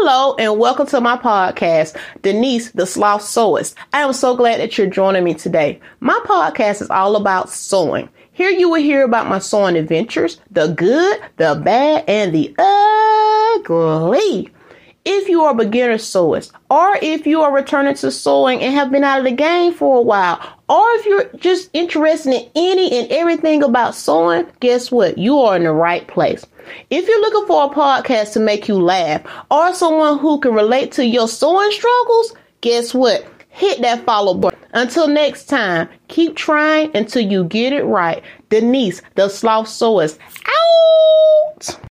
Hello and welcome to my podcast, Denise the Sloth Sewist. I am so glad that you're joining me today. My podcast is all about sewing. Here you will hear about my sewing adventures, the good, the bad, and the ugly. If you are a beginner sewist, or if you are returning to sewing and have been out of the game for a while, or if you're just interested in any and everything about sewing, guess what? You are in the right place. If you're looking for a podcast to make you laugh or someone who can relate to your sewing struggles, guess what? Hit that follow button. Until next time, keep trying until you get it right. Denise, the Sloth Sewist, out!